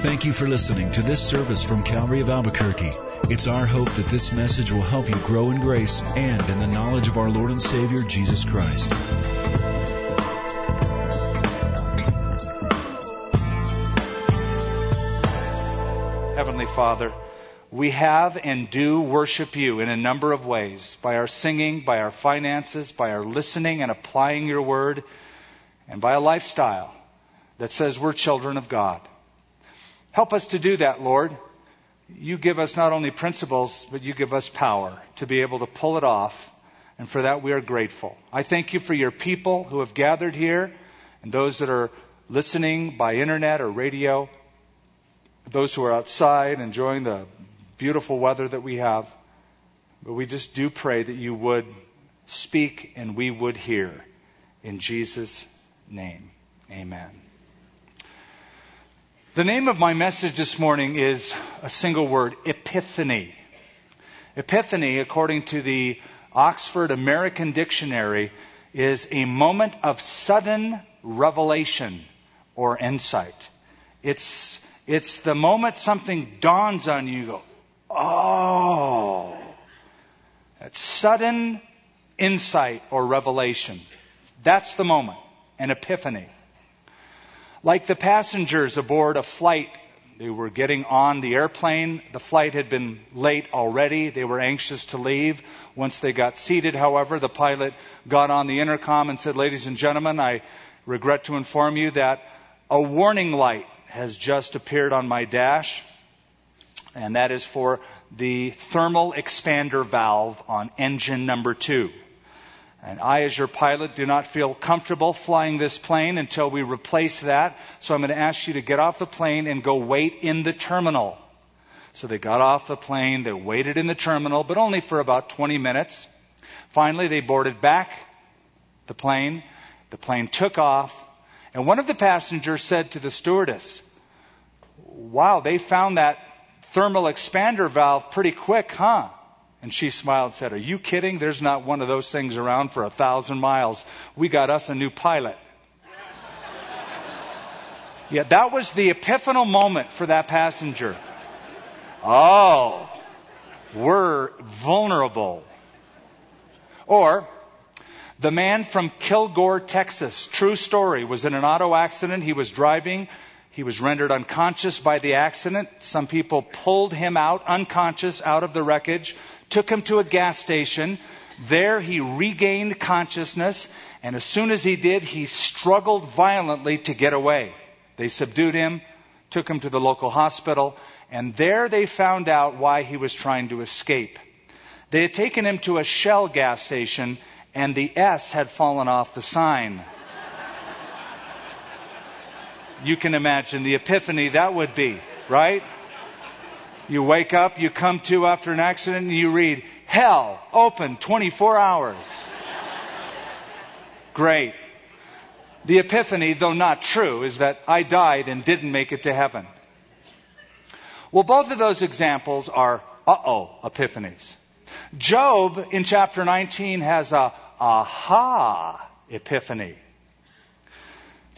Thank you for listening to this service from Calvary of Albuquerque. It's our hope that this message will help you grow in grace and in the knowledge of our Lord and Savior, Jesus Christ. Heavenly Father, we have and do worship you in a number of ways by our singing, by our finances, by our listening and applying your word, and by a lifestyle that says we're children of God. Help us to do that, Lord. You give us not only principles, but you give us power to be able to pull it off. And for that, we are grateful. I thank you for your people who have gathered here and those that are listening by internet or radio, those who are outside enjoying the beautiful weather that we have. But we just do pray that you would speak and we would hear. In Jesus' name, amen. The name of my message this morning is a single word, epiphany. Epiphany, according to the Oxford American Dictionary, is a moment of sudden revelation or insight. It's, it's the moment something dawns on you, you go, oh. That sudden insight or revelation. That's the moment, an epiphany. Like the passengers aboard a flight, they were getting on the airplane. The flight had been late already. They were anxious to leave. Once they got seated, however, the pilot got on the intercom and said, Ladies and gentlemen, I regret to inform you that a warning light has just appeared on my dash, and that is for the thermal expander valve on engine number two. And I, as your pilot, do not feel comfortable flying this plane until we replace that. So I'm going to ask you to get off the plane and go wait in the terminal. So they got off the plane, they waited in the terminal, but only for about 20 minutes. Finally, they boarded back the plane. The plane took off, and one of the passengers said to the stewardess, Wow, they found that thermal expander valve pretty quick, huh? And she smiled and said, Are you kidding? There's not one of those things around for a thousand miles. We got us a new pilot. yeah, that was the epiphanal moment for that passenger. Oh, we're vulnerable. Or, the man from Kilgore, Texas, true story, was in an auto accident. He was driving he was rendered unconscious by the accident. Some people pulled him out unconscious out of the wreckage, took him to a gas station. There he regained consciousness, and as soon as he did, he struggled violently to get away. They subdued him, took him to the local hospital, and there they found out why he was trying to escape. They had taken him to a Shell gas station, and the S had fallen off the sign you can imagine the epiphany that would be, right? You wake up, you come to after an accident, and you read, Hell, open 24 hours. Great. The epiphany, though not true, is that I died and didn't make it to heaven. Well, both of those examples are uh oh epiphanies. Job in chapter 19 has a aha epiphany.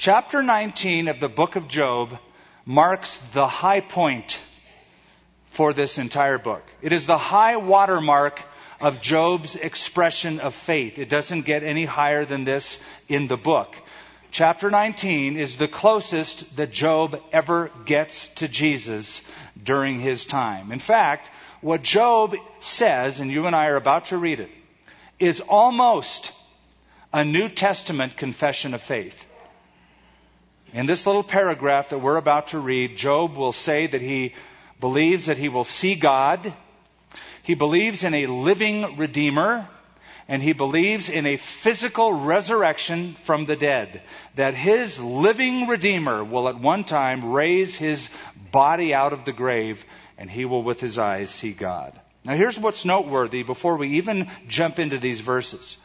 Chapter 19 of the book of Job marks the high point for this entire book. It is the high watermark of Job's expression of faith. It doesn't get any higher than this in the book. Chapter 19 is the closest that Job ever gets to Jesus during his time. In fact, what Job says, and you and I are about to read it, is almost a New Testament confession of faith. In this little paragraph that we're about to read, Job will say that he believes that he will see God. He believes in a living Redeemer. And he believes in a physical resurrection from the dead. That his living Redeemer will at one time raise his body out of the grave and he will with his eyes see God. Now here's what's noteworthy before we even jump into these verses.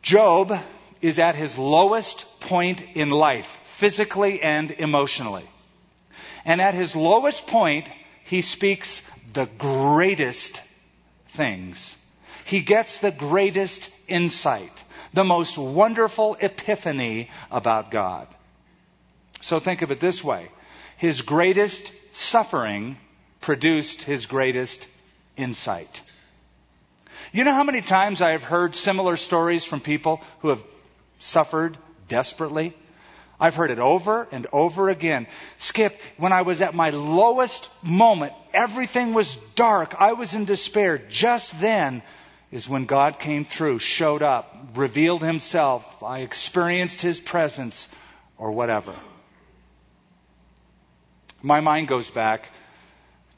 Job is at his lowest point in life, physically and emotionally. And at his lowest point, he speaks the greatest things. He gets the greatest insight, the most wonderful epiphany about God. So think of it this way His greatest suffering produced his greatest insight. You know how many times I have heard similar stories from people who have suffered desperately? I've heard it over and over again. Skip, when I was at my lowest moment, everything was dark. I was in despair. Just then is when God came through, showed up, revealed himself. I experienced his presence or whatever. My mind goes back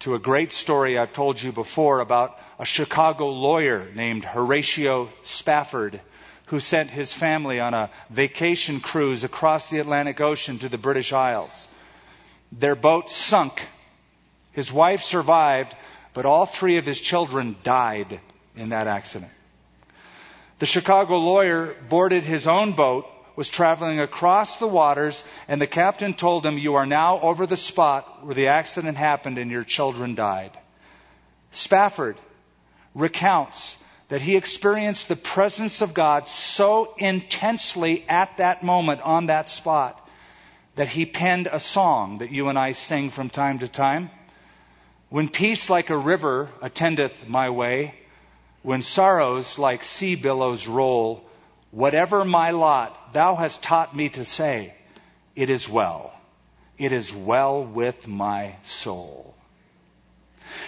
to a great story I've told you before about a Chicago lawyer named Horatio Spafford who sent his family on a vacation cruise across the Atlantic Ocean to the British Isles. Their boat sunk. His wife survived, but all three of his children died in that accident. The Chicago lawyer boarded his own boat, was traveling across the waters, and the captain told him, You are now over the spot where the accident happened and your children died. Spafford recounts that he experienced the presence of God so intensely at that moment on that spot that he penned a song that you and I sing from time to time. When peace like a river attendeth my way, when sorrows like sea billows roll, whatever my lot, thou hast taught me to say, it is well. It is well with my soul.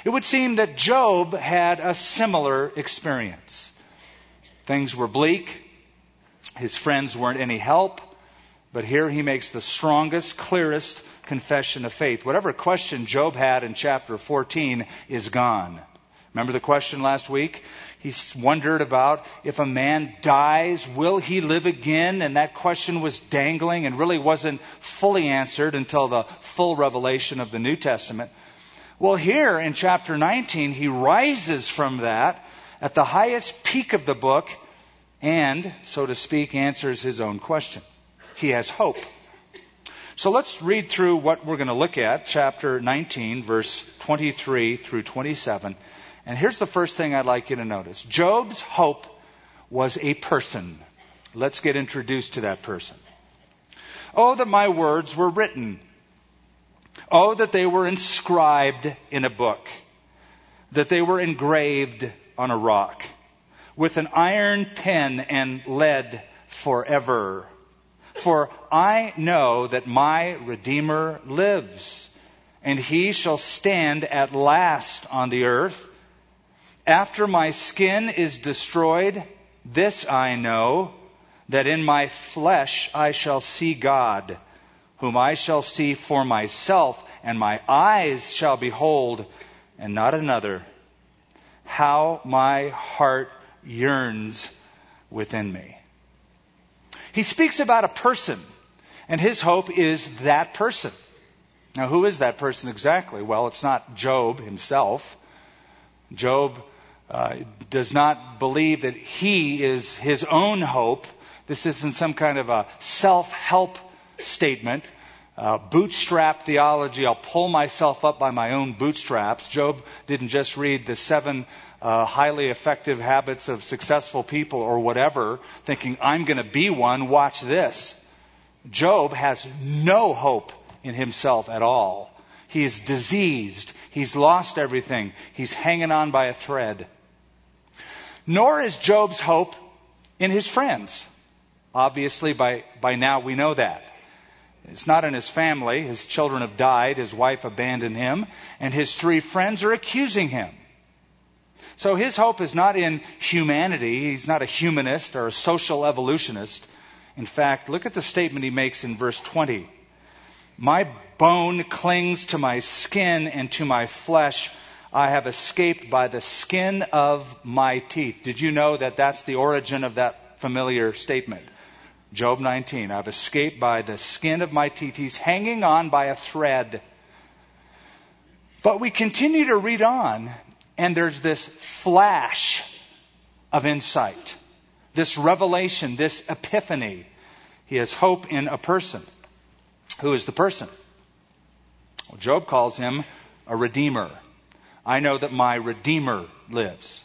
It would seem that Job had a similar experience. Things were bleak. His friends weren't any help. But here he makes the strongest, clearest confession of faith. Whatever question Job had in chapter 14 is gone. Remember the question last week? He wondered about if a man dies, will he live again? And that question was dangling and really wasn't fully answered until the full revelation of the New Testament. Well, here in chapter 19, he rises from that at the highest peak of the book and, so to speak, answers his own question. He has hope. So let's read through what we're going to look at, chapter 19, verse 23 through 27. And here's the first thing I'd like you to notice Job's hope was a person. Let's get introduced to that person. Oh, that my words were written Oh, that they were inscribed in a book, that they were engraved on a rock with an iron pen and lead forever. For I know that my Redeemer lives, and he shall stand at last on the earth. After my skin is destroyed, this I know, that in my flesh I shall see God whom I shall see for myself, and my eyes shall behold, and not another. How my heart yearns within me. He speaks about a person, and his hope is that person. Now, who is that person exactly? Well, it's not Job himself. Job uh, does not believe that he is his own hope. This isn't some kind of a self help statement. Uh, bootstrap theology, I'll pull myself up by my own bootstraps. Job didn't just read the seven uh, highly effective habits of successful people or whatever, thinking, I'm going to be one, watch this. Job has no hope in himself at all. He is diseased. He's lost everything. He's hanging on by a thread. Nor is Job's hope in his friends. Obviously, by, by now we know that. It's not in his family. His children have died. His wife abandoned him. And his three friends are accusing him. So his hope is not in humanity. He's not a humanist or a social evolutionist. In fact, look at the statement he makes in verse 20. My bone clings to my skin and to my flesh. I have escaped by the skin of my teeth. Did you know that that's the origin of that familiar statement? Job 19. I've escaped by the skin of my teeth. He's hanging on by a thread. But we continue to read on, and there's this flash of insight, this revelation, this epiphany. He has hope in a person. Who is the person? Well, Job calls him a redeemer. I know that my redeemer lives.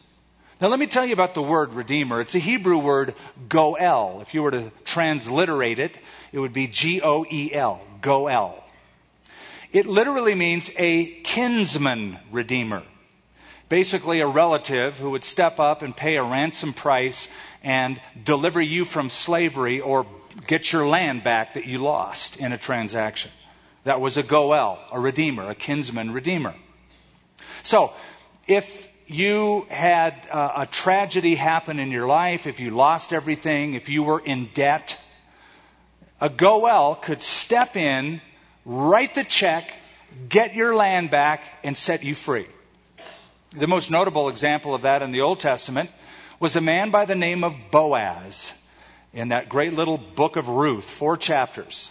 Now, let me tell you about the word redeemer. It's a Hebrew word, goel. If you were to transliterate it, it would be G O E L, goel. It literally means a kinsman redeemer. Basically, a relative who would step up and pay a ransom price and deliver you from slavery or get your land back that you lost in a transaction. That was a goel, a redeemer, a kinsman redeemer. So, if you had a, a tragedy happen in your life, if you lost everything, if you were in debt, a goel could step in, write the check, get your land back, and set you free. The most notable example of that in the Old Testament was a man by the name of Boaz in that great little book of Ruth, four chapters.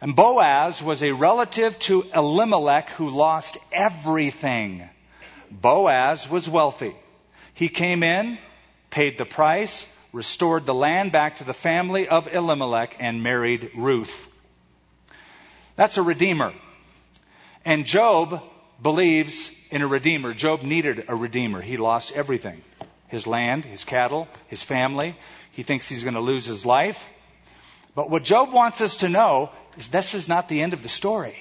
And Boaz was a relative to Elimelech who lost everything. Boaz was wealthy. He came in, paid the price, restored the land back to the family of Elimelech, and married Ruth. That's a redeemer. And Job believes in a redeemer. Job needed a redeemer. He lost everything his land, his cattle, his family. He thinks he's going to lose his life. But what Job wants us to know is this is not the end of the story.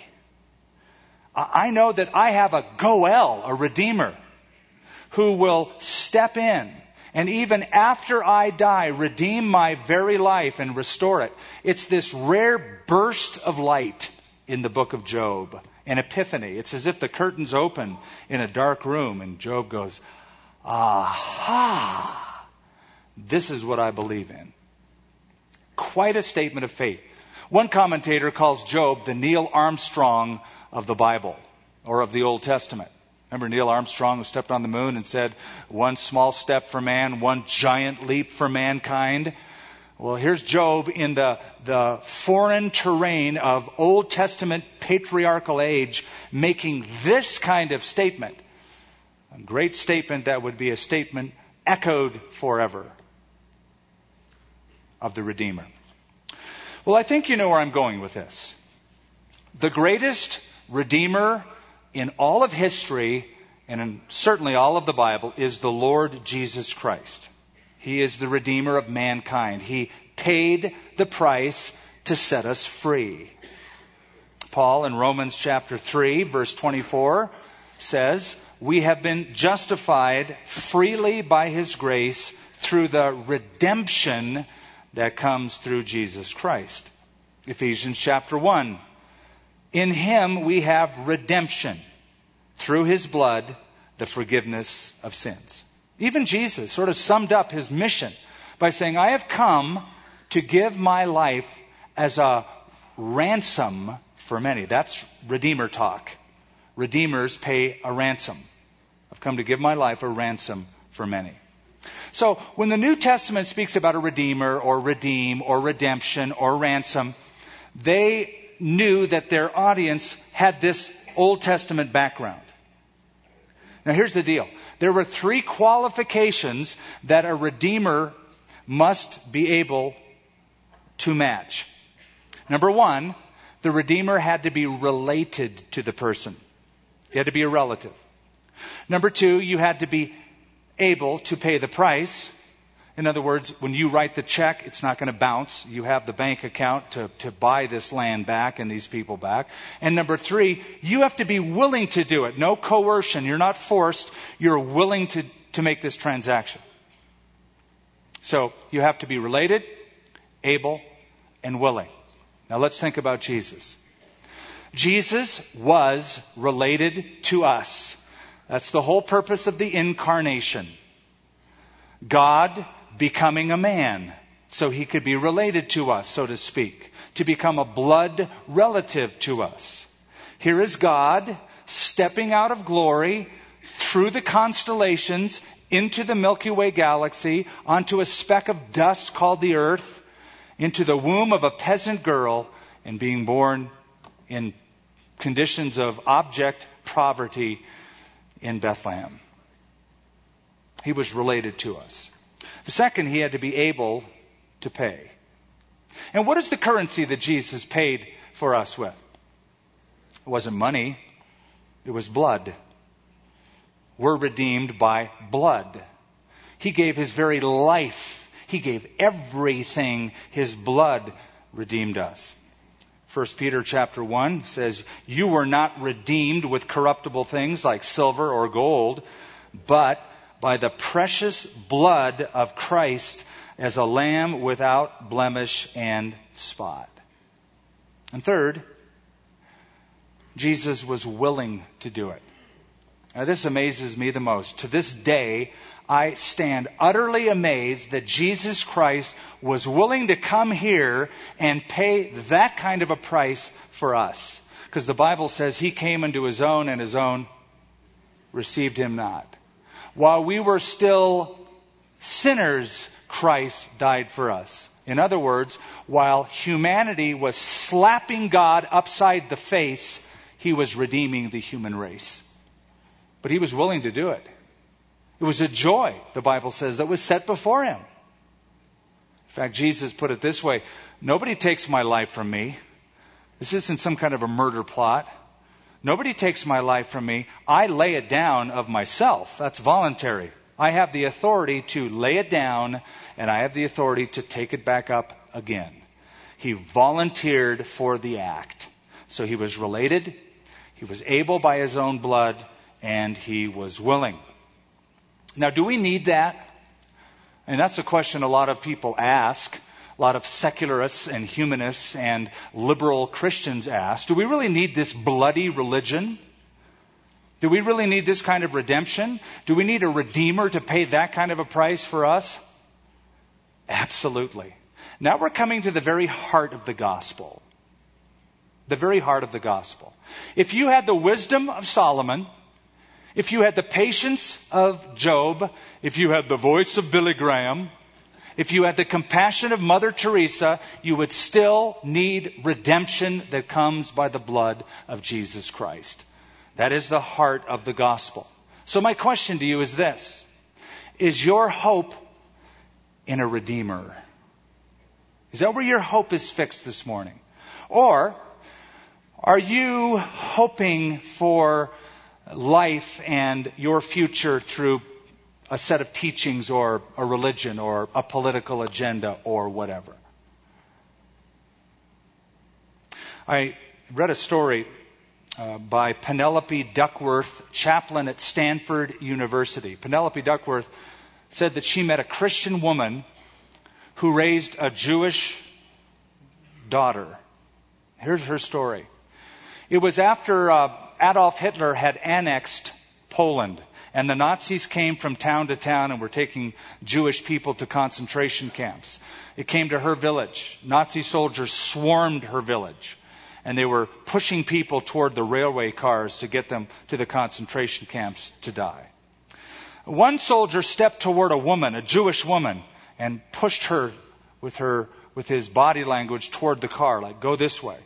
I know that I have a Goel, a Redeemer, who will step in and even after I die, redeem my very life and restore it. It's this rare burst of light in the book of Job, an epiphany. It's as if the curtains open in a dark room and Job goes, Aha! This is what I believe in. Quite a statement of faith. One commentator calls Job the Neil Armstrong of the Bible or of the Old Testament. Remember Neil Armstrong who stepped on the moon and said, one small step for man, one giant leap for mankind? Well, here's Job in the, the foreign terrain of Old Testament patriarchal age making this kind of statement. A great statement that would be a statement echoed forever of the Redeemer. Well, I think you know where I'm going with this. The greatest Redeemer in all of history and in certainly all of the Bible is the Lord Jesus Christ. He is the Redeemer of mankind. He paid the price to set us free. Paul in Romans chapter 3 verse 24 says, we have been justified freely by his grace through the redemption that comes through Jesus Christ. Ephesians chapter 1. In him we have redemption through his blood, the forgiveness of sins. Even Jesus sort of summed up his mission by saying, I have come to give my life as a ransom for many. That's Redeemer talk. Redeemers pay a ransom. I've come to give my life a ransom for many. So when the New Testament speaks about a redeemer or redeem or redemption or ransom, they knew that their audience had this Old Testament background. Now here's the deal. There were three qualifications that a redeemer must be able to match. Number one, the redeemer had to be related to the person. He had to be a relative. Number two, you had to be able to pay the price. In other words, when you write the check, it's not going to bounce. You have the bank account to, to buy this land back and these people back. And number three, you have to be willing to do it. No coercion. You're not forced. You're willing to, to make this transaction. So you have to be related, able, and willing. Now let's think about Jesus. Jesus was related to us. That's the whole purpose of the incarnation. God becoming a man so he could be related to us, so to speak, to become a blood relative to us. Here is God stepping out of glory through the constellations into the Milky Way galaxy, onto a speck of dust called the earth, into the womb of a peasant girl, and being born in conditions of object poverty in Bethlehem. He was related to us. The second, he had to be able to pay. And what is the currency that Jesus paid for us with? It wasn't money, it was blood. We're redeemed by blood. He gave his very life. He gave everything. His blood redeemed us. 1 Peter chapter 1 says, You were not redeemed with corruptible things like silver or gold, but by the precious blood of Christ as a lamb without blemish and spot. And third, Jesus was willing to do it. Now, this amazes me the most. To this day, I stand utterly amazed that Jesus Christ was willing to come here and pay that kind of a price for us. Because the Bible says he came into his own and his own received him not. While we were still sinners, Christ died for us. In other words, while humanity was slapping God upside the face, he was redeeming the human race. But he was willing to do it. It was a joy, the Bible says, that was set before him. In fact, Jesus put it this way Nobody takes my life from me. This isn't some kind of a murder plot. Nobody takes my life from me. I lay it down of myself. That's voluntary. I have the authority to lay it down, and I have the authority to take it back up again. He volunteered for the act. So he was related, he was able by his own blood, and he was willing. Now, do we need that? And that's a question a lot of people ask. A lot of secularists and humanists and liberal Christians ask. Do we really need this bloody religion? Do we really need this kind of redemption? Do we need a redeemer to pay that kind of a price for us? Absolutely. Now we're coming to the very heart of the gospel. The very heart of the gospel. If you had the wisdom of Solomon, if you had the patience of Job, if you had the voice of Billy Graham, if you had the compassion of Mother Teresa, you would still need redemption that comes by the blood of Jesus Christ. That is the heart of the gospel. So my question to you is this. Is your hope in a redeemer? Is that where your hope is fixed this morning? Or are you hoping for life and your future through a set of teachings or a religion or a political agenda or whatever. I read a story uh, by Penelope Duckworth, chaplain at Stanford University. Penelope Duckworth said that she met a Christian woman who raised a Jewish daughter. Here's her story. It was after uh, Adolf Hitler had annexed Poland. And the Nazis came from town to town and were taking Jewish people to concentration camps. It came to her village. Nazi soldiers swarmed her village. And they were pushing people toward the railway cars to get them to the concentration camps to die. One soldier stepped toward a woman, a Jewish woman, and pushed her with her, with his body language toward the car, like, go this way.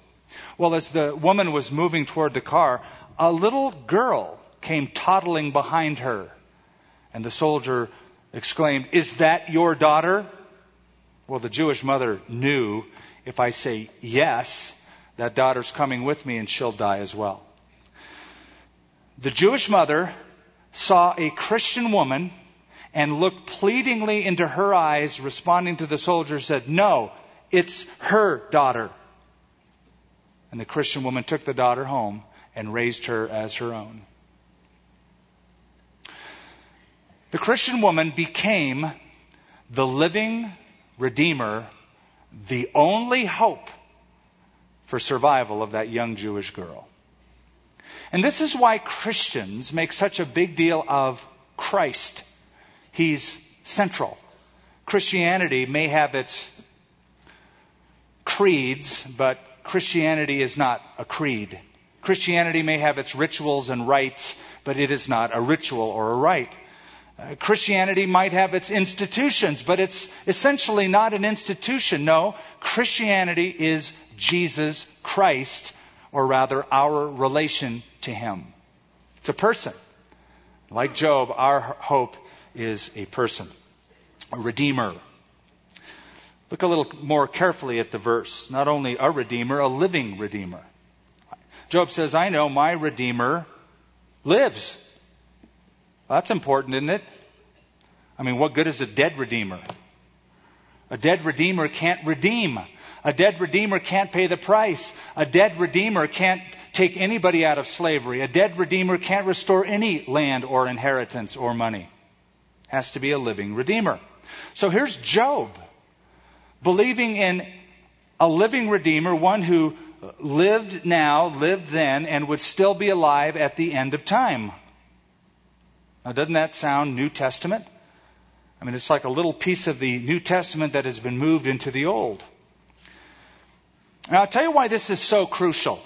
Well, as the woman was moving toward the car, a little girl came toddling behind her. And the soldier exclaimed, Is that your daughter? Well, the Jewish mother knew if I say yes, that daughter's coming with me and she'll die as well. The Jewish mother saw a Christian woman and looked pleadingly into her eyes, responding to the soldier, said, No, it's her daughter. And the Christian woman took the daughter home and raised her as her own. The Christian woman became the living Redeemer, the only hope for survival of that young Jewish girl. And this is why Christians make such a big deal of Christ. He's central. Christianity may have its creeds, but Christianity is not a creed. Christianity may have its rituals and rites, but it is not a ritual or a rite. Uh, Christianity might have its institutions, but it's essentially not an institution. No, Christianity is Jesus Christ, or rather our relation to Him. It's a person. Like Job, our hope is a person, a redeemer. Look a little more carefully at the verse. Not only a redeemer, a living redeemer. Job says, I know my Redeemer lives. Well, that's important, isn't it? I mean, what good is a dead redeemer? A dead redeemer can't redeem. A dead redeemer can't pay the price. A dead redeemer can't take anybody out of slavery. A dead redeemer can't restore any land or inheritance or money. Has to be a living redeemer. So here's Job believing in a living redeemer, one who lived now, lived then, and would still be alive at the end of time. Now, doesn't that sound New Testament? I mean, it's like a little piece of the New Testament that has been moved into the Old. Now, I'll tell you why this is so crucial.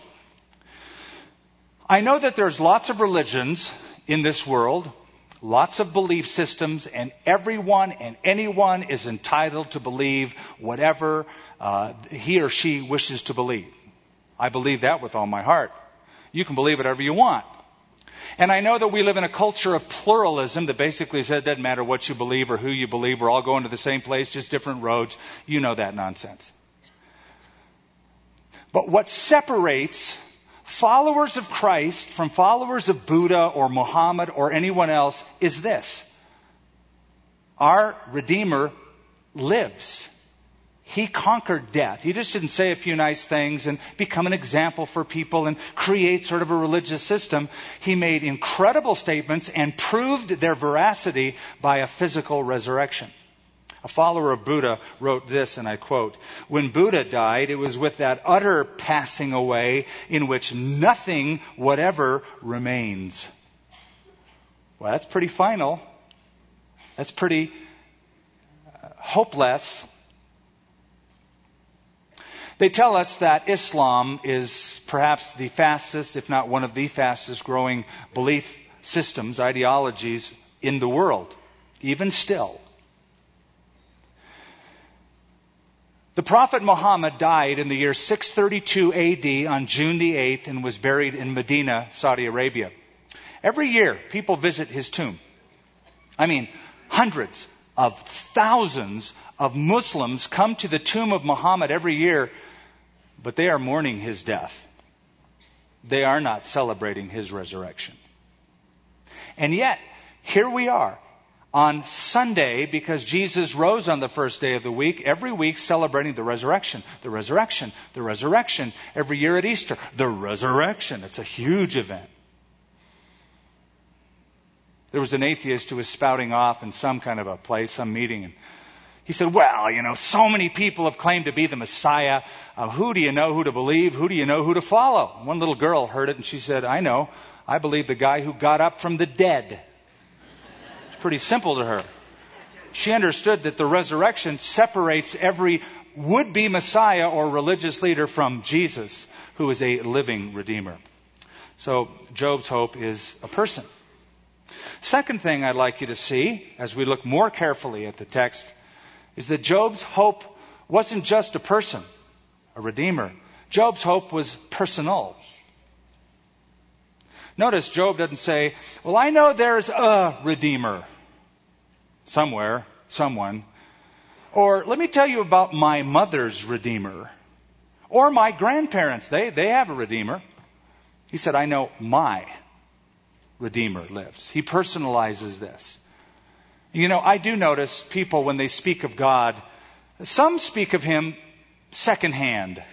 I know that there's lots of religions in this world, lots of belief systems, and everyone and anyone is entitled to believe whatever uh, he or she wishes to believe. I believe that with all my heart. You can believe whatever you want. And I know that we live in a culture of pluralism that basically says it doesn't matter what you believe or who you believe, we're all going to the same place, just different roads. You know that nonsense. But what separates followers of Christ from followers of Buddha or Muhammad or anyone else is this. Our Redeemer lives. He conquered death. He just didn't say a few nice things and become an example for people and create sort of a religious system. He made incredible statements and proved their veracity by a physical resurrection. A follower of Buddha wrote this, and I quote, When Buddha died, it was with that utter passing away in which nothing whatever remains. Well, that's pretty final. That's pretty uh, hopeless. They tell us that Islam is perhaps the fastest, if not one of the fastest growing belief systems, ideologies in the world, even still. The Prophet Muhammad died in the year 632 AD on June the 8th and was buried in Medina, Saudi Arabia. Every year, people visit his tomb. I mean, hundreds of thousands of Muslims come to the tomb of Muhammad every year but they are mourning his death. They are not celebrating his resurrection. And yet, here we are on Sunday because Jesus rose on the first day of the week, every week celebrating the resurrection, the resurrection, the resurrection. Every year at Easter, the resurrection. It's a huge event. There was an atheist who was spouting off in some kind of a place, some meeting, and he said, Well, you know, so many people have claimed to be the Messiah. Uh, who do you know who to believe? Who do you know who to follow? One little girl heard it and she said, I know. I believe the guy who got up from the dead. It's pretty simple to her. She understood that the resurrection separates every would be Messiah or religious leader from Jesus, who is a living Redeemer. So Job's hope is a person. Second thing I'd like you to see as we look more carefully at the text is that Job's hope wasn't just a person, a redeemer. Job's hope was personal. Notice Job doesn't say, Well, I know there's a redeemer somewhere, someone. Or let me tell you about my mother's redeemer. Or my grandparents, they, they have a redeemer. He said, I know my redeemer lives. He personalizes this. You know, I do notice people when they speak of God, some speak of Him secondhand.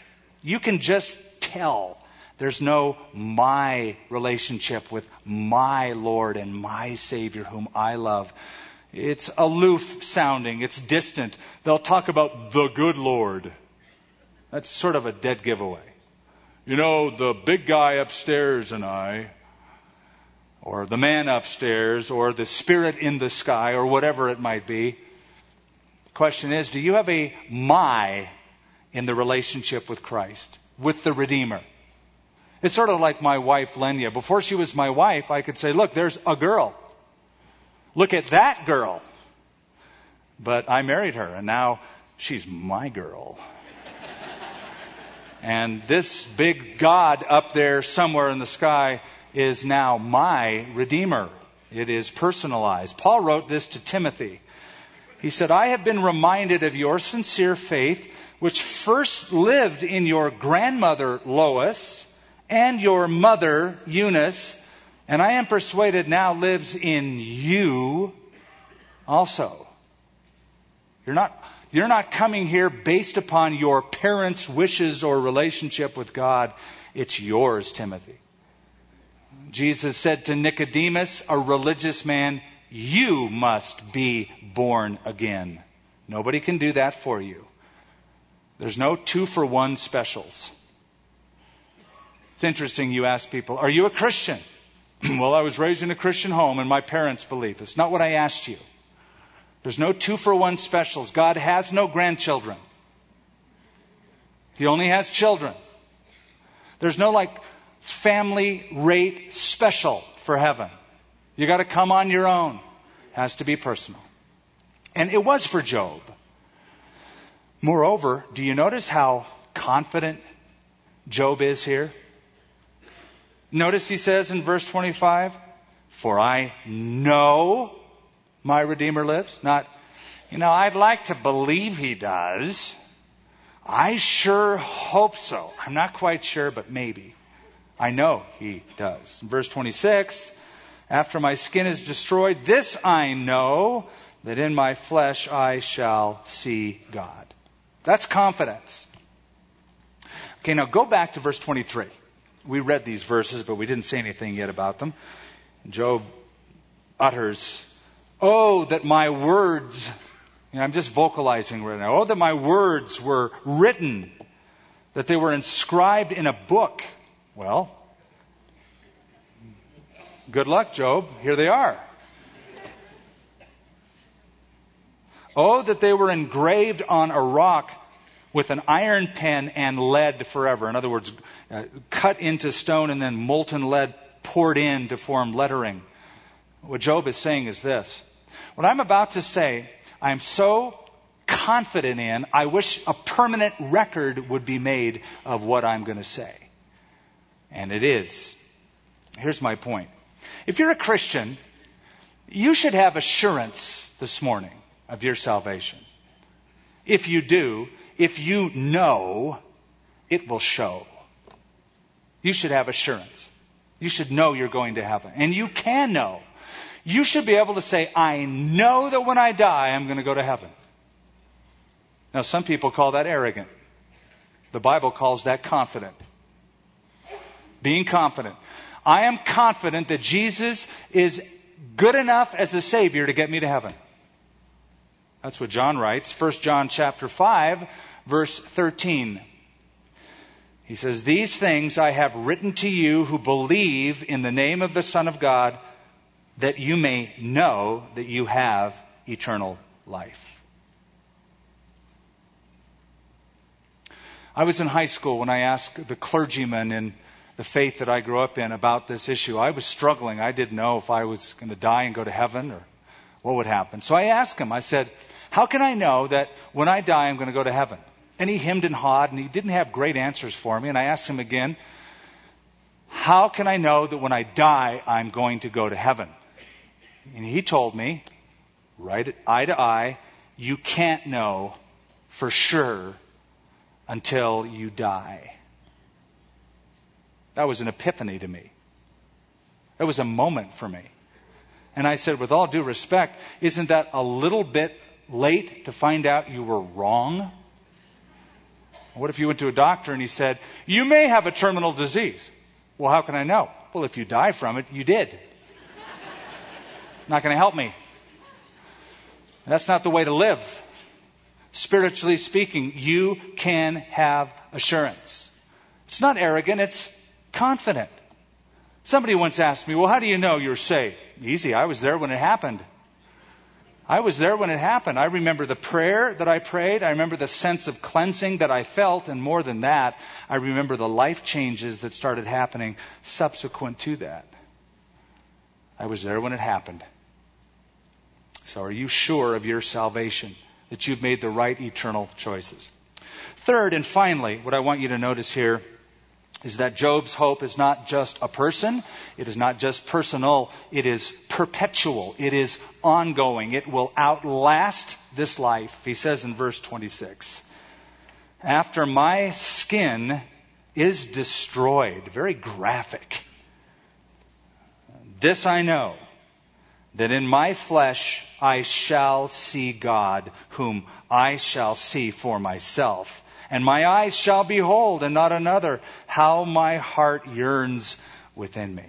You can just tell there's no my relationship with my Lord and my Savior whom I love. It's aloof sounding. It's distant. They'll talk about the good Lord. That's sort of a dead giveaway. You know, the big guy upstairs and I, or the man upstairs or the spirit in the sky or whatever it might be. The question is, do you have a my in the relationship with Christ, with the Redeemer? It's sort of like my wife, Lenya. Before she was my wife, I could say, look, there's a girl. Look at that girl. But I married her, and now she's my girl. and this big God up there somewhere in the sky is now my Redeemer. It is personalized. Paul wrote this to Timothy. He said, I have been reminded of your sincere faith, which first lived in your grandmother Lois and your mother Eunice, and I am persuaded now lives in you. also. You're not, you're not coming here based upon your parents' wishes or relationship with God. It's yours, Timothy. Jesus said to Nicodemus, a religious man, you must be born again. Nobody can do that for you. There's no two for one specials. It's interesting you ask people, Are you a Christian? well, I was raised in a Christian home and my parents believe. It's not what I asked you. There's no two for one specials. God has no grandchildren. He only has children. There's no like family rate special for heaven. You got to come on your own. It has to be personal. And it was for Job. Moreover, do you notice how confident Job is here? Notice he says in verse 25, For I know my Redeemer lives. Not, you know, I'd like to believe he does. I sure hope so. I'm not quite sure, but maybe. I know he does. Verse 26, after my skin is destroyed, this I know, that in my flesh I shall see God. That's confidence. Okay, now go back to verse 23. We read these verses, but we didn't say anything yet about them. Job utters, Oh, that my words, you know, I'm just vocalizing right now. Oh, that my words were written, that they were inscribed in a book. Well, good luck, Job. Here they are. Oh, that they were engraved on a rock with an iron pen and lead forever. In other words, uh, cut into stone and then molten lead poured in to form lettering. What Job is saying is this. What I'm about to say, I am so confident in, I wish a permanent record would be made of what I'm going to say. And it is. Here's my point. If you're a Christian, you should have assurance this morning of your salvation. If you do, if you know, it will show. You should have assurance. You should know you're going to heaven. And you can know. You should be able to say, I know that when I die, I'm going to go to heaven. Now, some people call that arrogant. The Bible calls that confident. Being confident. I am confident that Jesus is good enough as a Savior to get me to heaven. That's what John writes. 1 John chapter 5, verse 13. He says, These things I have written to you who believe in the name of the Son of God, that you may know that you have eternal life. I was in high school when I asked the clergyman in the faith that I grew up in about this issue. I was struggling. I didn't know if I was going to die and go to heaven or what would happen. So I asked him, I said, How can I know that when I die I'm going to go to heaven? And he hemmed and hawed, and he didn't have great answers for me. And I asked him again, How can I know that when I die I'm going to go to heaven? And he told me, right eye to eye, you can't know for sure until you die. That was an epiphany to me. That was a moment for me. And I said, with all due respect, isn't that a little bit late to find out you were wrong? What if you went to a doctor and he said, You may have a terminal disease? Well, how can I know? Well, if you die from it, you did. Not going to help me. That's not the way to live. Spiritually speaking, you can have assurance. It's not arrogant, it's confident. Somebody once asked me, Well, how do you know you're saved? Easy. I was there when it happened. I was there when it happened. I remember the prayer that I prayed. I remember the sense of cleansing that I felt. And more than that, I remember the life changes that started happening subsequent to that. I was there when it happened. So are you sure of your salvation? That you've made the right eternal choices? Third and finally, what I want you to notice here is that Job's hope is not just a person, it is not just personal, it is perpetual, it is ongoing, it will outlast this life. He says in verse 26, After my skin is destroyed, very graphic. This I know, that in my flesh I shall see God, whom I shall see for myself. And my eyes shall behold and not another, how my heart yearns within me.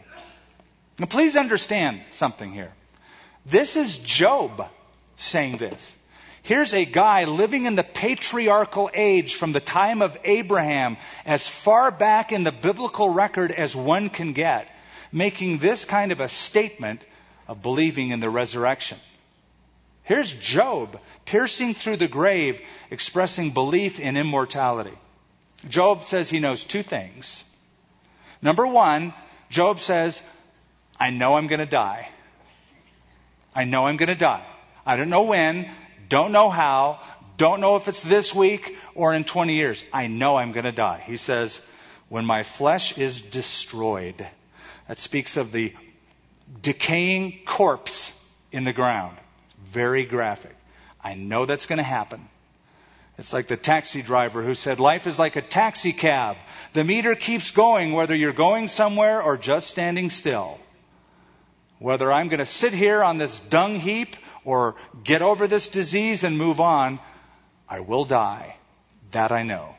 Now please understand something here. This is Job saying this. Here's a guy living in the patriarchal age from the time of Abraham, as far back in the biblical record as one can get, making this kind of a statement of believing in the resurrection. Here's Job piercing through the grave, expressing belief in immortality. Job says he knows two things. Number one, Job says, I know I'm going to die. I know I'm going to die. I don't know when, don't know how, don't know if it's this week or in 20 years. I know I'm going to die. He says, when my flesh is destroyed, that speaks of the decaying corpse in the ground. Very graphic. I know that's going to happen. It's like the taxi driver who said, Life is like a taxi cab. The meter keeps going whether you're going somewhere or just standing still. Whether I'm going to sit here on this dung heap or get over this disease and move on, I will die. That I know.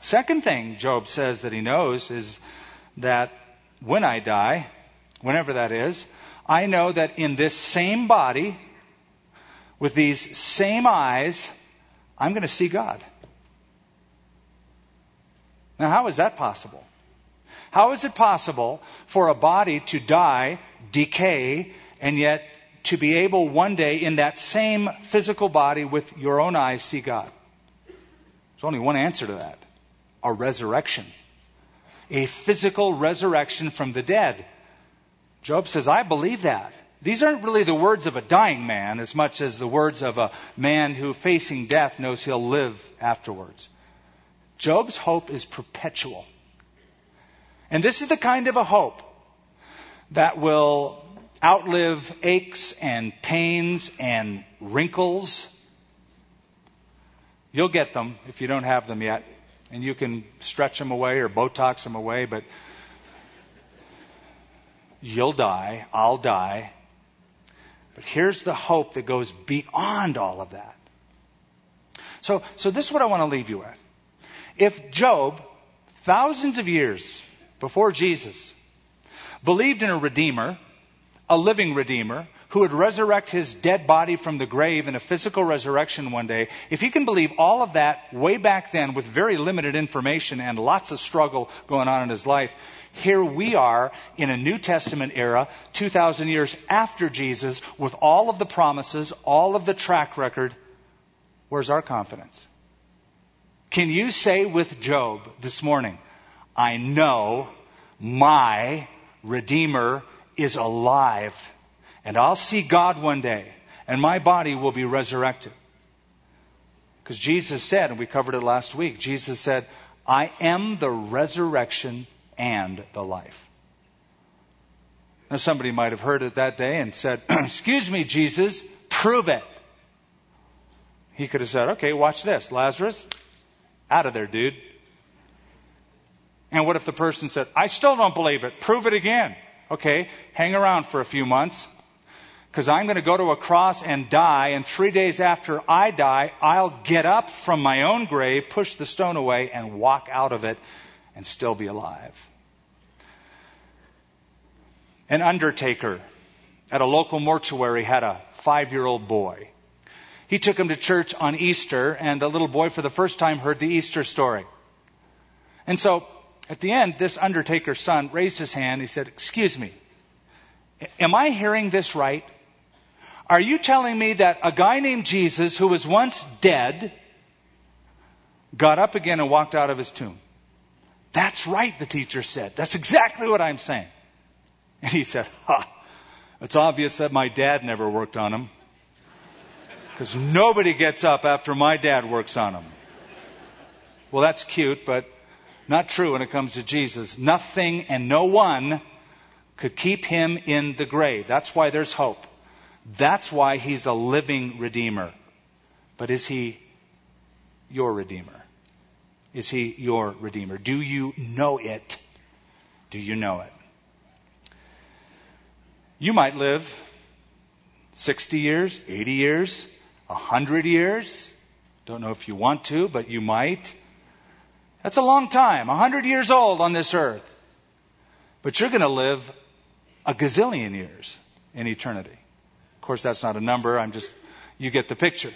Second thing Job says that he knows is that when I die, whenever that is, I know that in this same body, with these same eyes, I'm going to see God. Now, how is that possible? How is it possible for a body to die, decay, and yet to be able one day in that same physical body with your own eyes see God? There's only one answer to that a resurrection. A physical resurrection from the dead. Job says, I believe that. These aren't really the words of a dying man as much as the words of a man who, facing death, knows he'll live afterwards. Job's hope is perpetual. And this is the kind of a hope that will outlive aches and pains and wrinkles. You'll get them if you don't have them yet. And you can stretch them away or Botox them away, but You'll die. I'll die. But here's the hope that goes beyond all of that. So, so this is what I want to leave you with. If Job, thousands of years before Jesus, believed in a Redeemer, a living Redeemer, who would resurrect his dead body from the grave in a physical resurrection one day, if he can believe all of that way back then with very limited information and lots of struggle going on in his life, here we are in a New Testament era, 2,000 years after Jesus, with all of the promises, all of the track record. Where's our confidence? Can you say with Job this morning, I know my Redeemer is alive, and I'll see God one day, and my body will be resurrected? Because Jesus said, and we covered it last week, Jesus said, I am the resurrection and the life. Now, somebody might have heard it that day and said, Excuse me, Jesus, prove it. He could have said, Okay, watch this. Lazarus, out of there, dude. And what if the person said, I still don't believe it. Prove it again. Okay, hang around for a few months because I'm going to go to a cross and die, and three days after I die, I'll get up from my own grave, push the stone away, and walk out of it and still be alive. An undertaker at a local mortuary had a five year old boy. He took him to church on Easter, and the little boy for the first time heard the Easter story. And so, at the end, this undertaker's son raised his hand. He said, Excuse me, am I hearing this right? Are you telling me that a guy named Jesus, who was once dead, got up again and walked out of his tomb? That's right, the teacher said. That's exactly what I'm saying. And he said, Ha, it's obvious that my dad never worked on him. Because nobody gets up after my dad works on him. Well, that's cute, but not true when it comes to Jesus. Nothing and no one could keep him in the grave. That's why there's hope. That's why he's a living Redeemer. But is he your Redeemer? Is he your Redeemer? Do you know it? Do you know it? You might live 60 years, 80 years, 100 years. Don't know if you want to, but you might. That's a long time, 100 years old on this earth. But you're going to live a gazillion years in eternity. Of course, that's not a number. I'm just, you get the picture.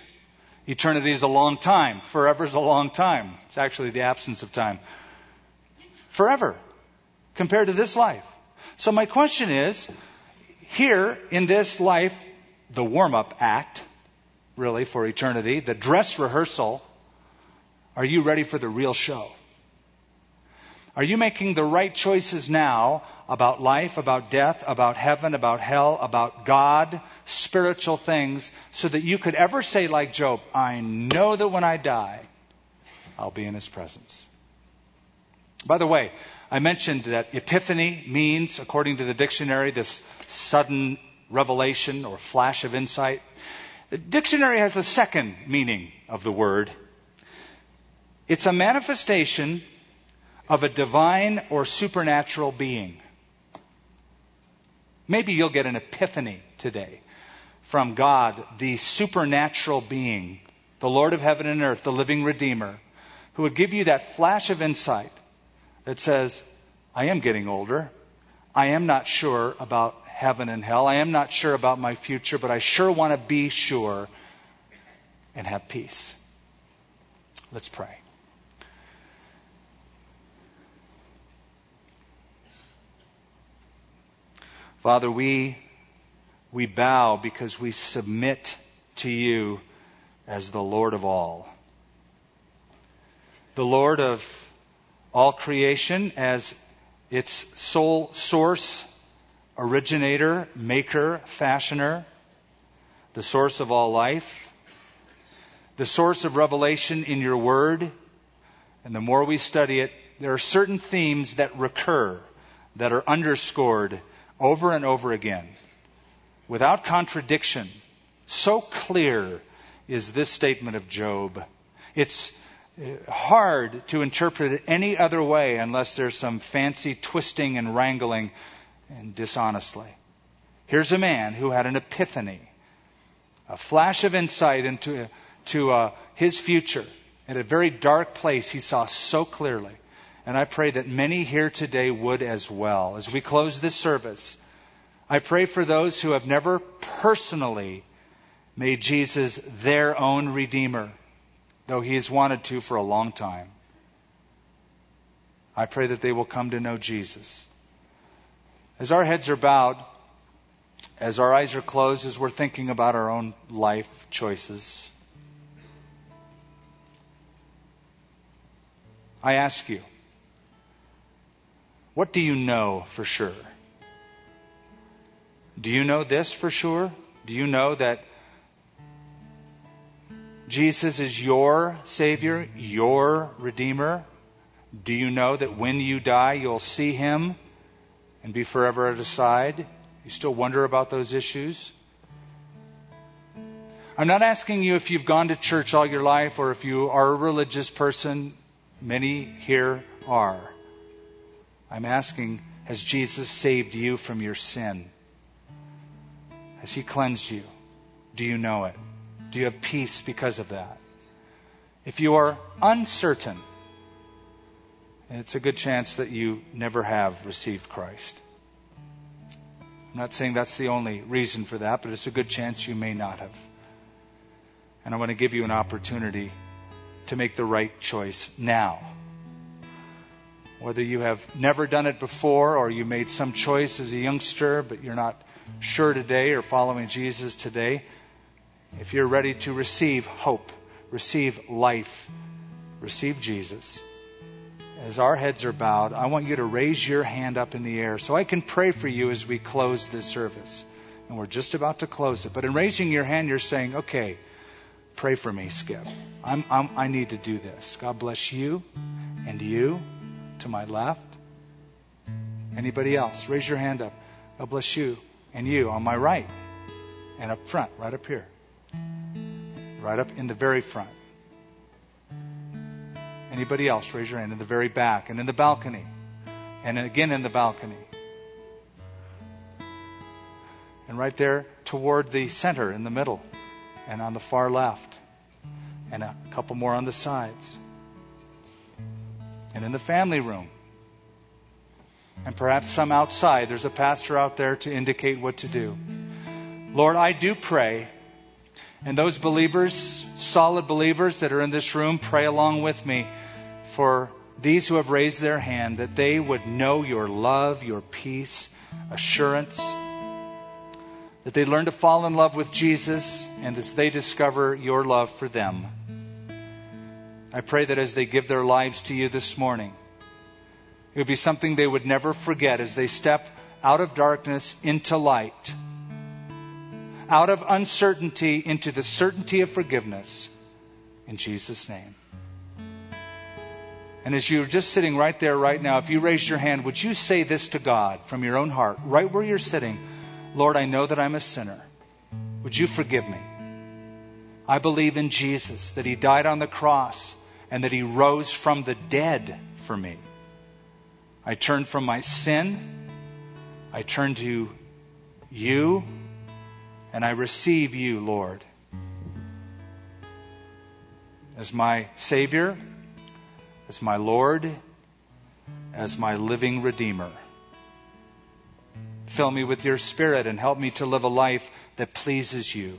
Eternity is a long time. Forever is a long time. It's actually the absence of time. Forever compared to this life. So my question is, here in this life, the warm-up act, really, for eternity, the dress rehearsal, are you ready for the real show? Are you making the right choices now about life, about death, about heaven, about hell, about God, spiritual things, so that you could ever say, like Job, I know that when I die, I'll be in his presence? By the way, I mentioned that epiphany means, according to the dictionary, this sudden revelation or flash of insight. The dictionary has a second meaning of the word. It's a manifestation of a divine or supernatural being. Maybe you'll get an epiphany today from God, the supernatural being, the Lord of heaven and earth, the living Redeemer, who would give you that flash of insight that says, I am getting older. I am not sure about heaven and hell. I am not sure about my future, but I sure want to be sure and have peace. Let's pray. Father, we, we bow because we submit to you as the Lord of all. The Lord of all creation as its sole source, originator, maker, fashioner, the source of all life, the source of revelation in your word. And the more we study it, there are certain themes that recur, that are underscored over and over again without contradiction. So clear is this statement of Job. It's uh, hard to interpret it any other way unless there's some fancy twisting and wrangling and dishonestly. Here's a man who had an epiphany, a flash of insight into to, uh, his future. At a very dark place, he saw so clearly. And I pray that many here today would as well. As we close this service, I pray for those who have never personally made Jesus their own Redeemer, though he has wanted to for a long time. I pray that they will come to know Jesus. As our heads are bowed, as our eyes are closed, as we're thinking about our own life choices, I ask you, what do you know for sure? Do you know this for sure? Do you know that Jesus is your Savior, your Redeemer? Do you know that when you die, you'll see Him and be forever at His side? You still wonder about those issues? I'm not asking you if you've gone to church all your life or if you are a religious person. Many here are. I'm asking, has Jesus saved you from your sin? Has He cleansed you? Do you know it? Do you have peace because of that? If you are uncertain, it's a good chance that you never have received Christ. I'm not saying that's the only reason for that, but it's a good chance you may not have. And I want to give you an opportunity to make the right choice now. Whether you have never done it before or you made some choice as a youngster, but you're not sure today or following Jesus today, if you're ready to receive hope, receive life, receive Jesus, as our heads are bowed, I want you to raise your hand up in the air so I can pray for you as we close this service. And we're just about to close it. But in raising your hand, you're saying, okay, pray for me, Skip. I'm, I'm, i need to do this. God bless you and you to my left. Anybody else? Raise your hand up. God bless you and you on my right and up front, right up here. Right up in the very front. Anybody else? Raise your hand in the very back and in the balcony. And again in the balcony. and right there toward the center in the middle, and on the far left, and a couple more on the sides, and in the family room, and perhaps some outside. There's a pastor out there to indicate what to do. Lord, I do pray. And those believers, solid believers that are in this room, pray along with me for these who have raised their hand that they would know your love, your peace, assurance, that they learn to fall in love with Jesus, and as they discover your love for them. I pray that as they give their lives to you this morning, it would be something they would never forget as they step out of darkness into light, out of uncertainty into the certainty of forgiveness. In Jesus' name. And as you're just sitting right there right now, if you raise your hand, would you say this to God from your own heart, right where you're sitting? Lord, I know that I'm a sinner. Would you forgive me? I believe in Jesus, that He died on the cross and that He rose from the dead for me. I turn from my sin. I turn to you and I receive you, Lord, as my Savior, as my Lord, as my living Redeemer. Fill me with your Spirit and help me to live a life that pleases you.